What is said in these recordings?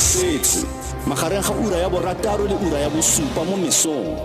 setse magareng ga ura ya borataro le ura ya bosupa mo mesong.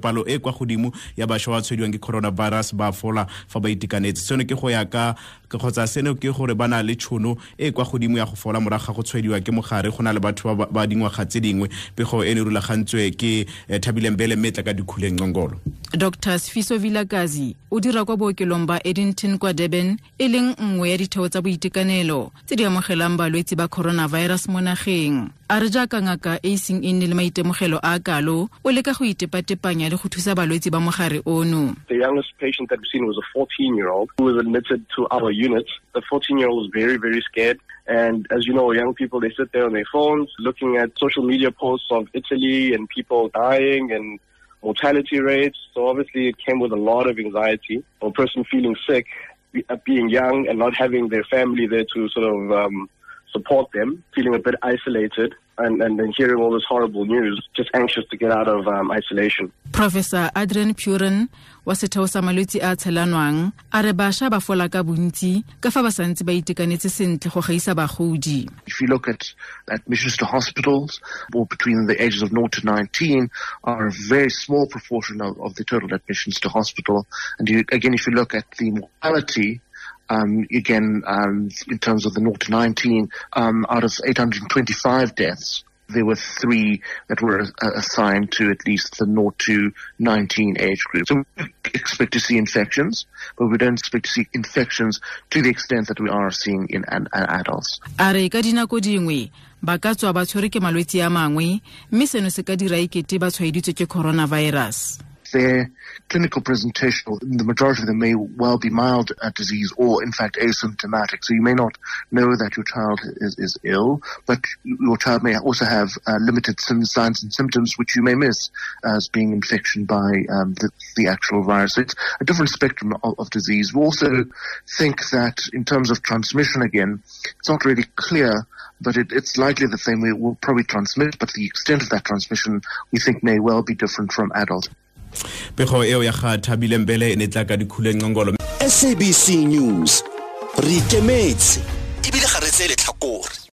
Palo e kwa godimo ya bašwa ba tshwediwang ke coronavirus ba fola fa ba itekanetse. Seno ke go ya ka kgotsa seno ke gore ba na le tšhono e kwa godimo ya go fola morago ga go tshwediwa ke mogare. Go na le batho ba dingwaga tse dingwe pego e ne rulagantswe ke eh, thabileng bele mme tla ka dikhuleng ngongolo dr sfiso vilakazi o dira kwa bookelong ba Addington kwa durban e leng nngwe ya ditheo tsa boitekanelo tse di amogelang balwetse ba coronavirus mo nageng a re jaaka ngaka e iseng e nne le maitemogelo a kalo o leka go itepatepanya le go thusa balwetse ba mogare ono The youngest patient that we've seen was a 14 year old who was admitted to our unit. The 14 year old was very, very scared. And as you know, young people, they sit there on their phones looking at social media posts of Italy and people dying and mortality rates. So obviously it came with a lot of anxiety. A person feeling sick, uh, being young and not having their family there to sort of um, support them, feeling a bit isolated. And, and then hearing all this horrible news, just anxious to get out of um, isolation. professor adrian puren wa setheo sa malwetse a tshelanwang a re bašwa ba fola ka bontsi ka fa ba santse ba itekanetse sentle go gaisa bagodi If you look at admissions to hospitals, or between the ages of 0 to 19, are a very small proportion of, of the total admissions to hospital. And you, again, if you look at the mortality, um, again, um, in terms of the 0 to 19, um, out of 825 deaths, there were three that were uh, assigned to at least the 0 to 19 age group. So we expect to see infections, but we don't expect to see infections to the extent that we are seeing in an, an adults. a re ka dinako dingwe ba ka tswa ba tshwere ke malwetse a mangwe mme seno se ka dira ikete ba tshwaeditswe ke coronavirus their clinical presentation, the majority of them may well be mild uh, disease or in fact asymptomatic. So you may not know that your child is, is ill, but your child may also have uh, limited signs and symptoms which you may miss as being infection by um, the, the actual virus. So it's a different spectrum of, of disease. We also think that in terms of transmission again, it's not really clear but it, it's likely that they will probably transmit, but the extent of that transmission we think may well be different from adults. Pego eo ya ga thabile mpele e ne tla ka dikhuleng ngongolo sabc news re ikemetse. Ebile ga re tseye letlhakore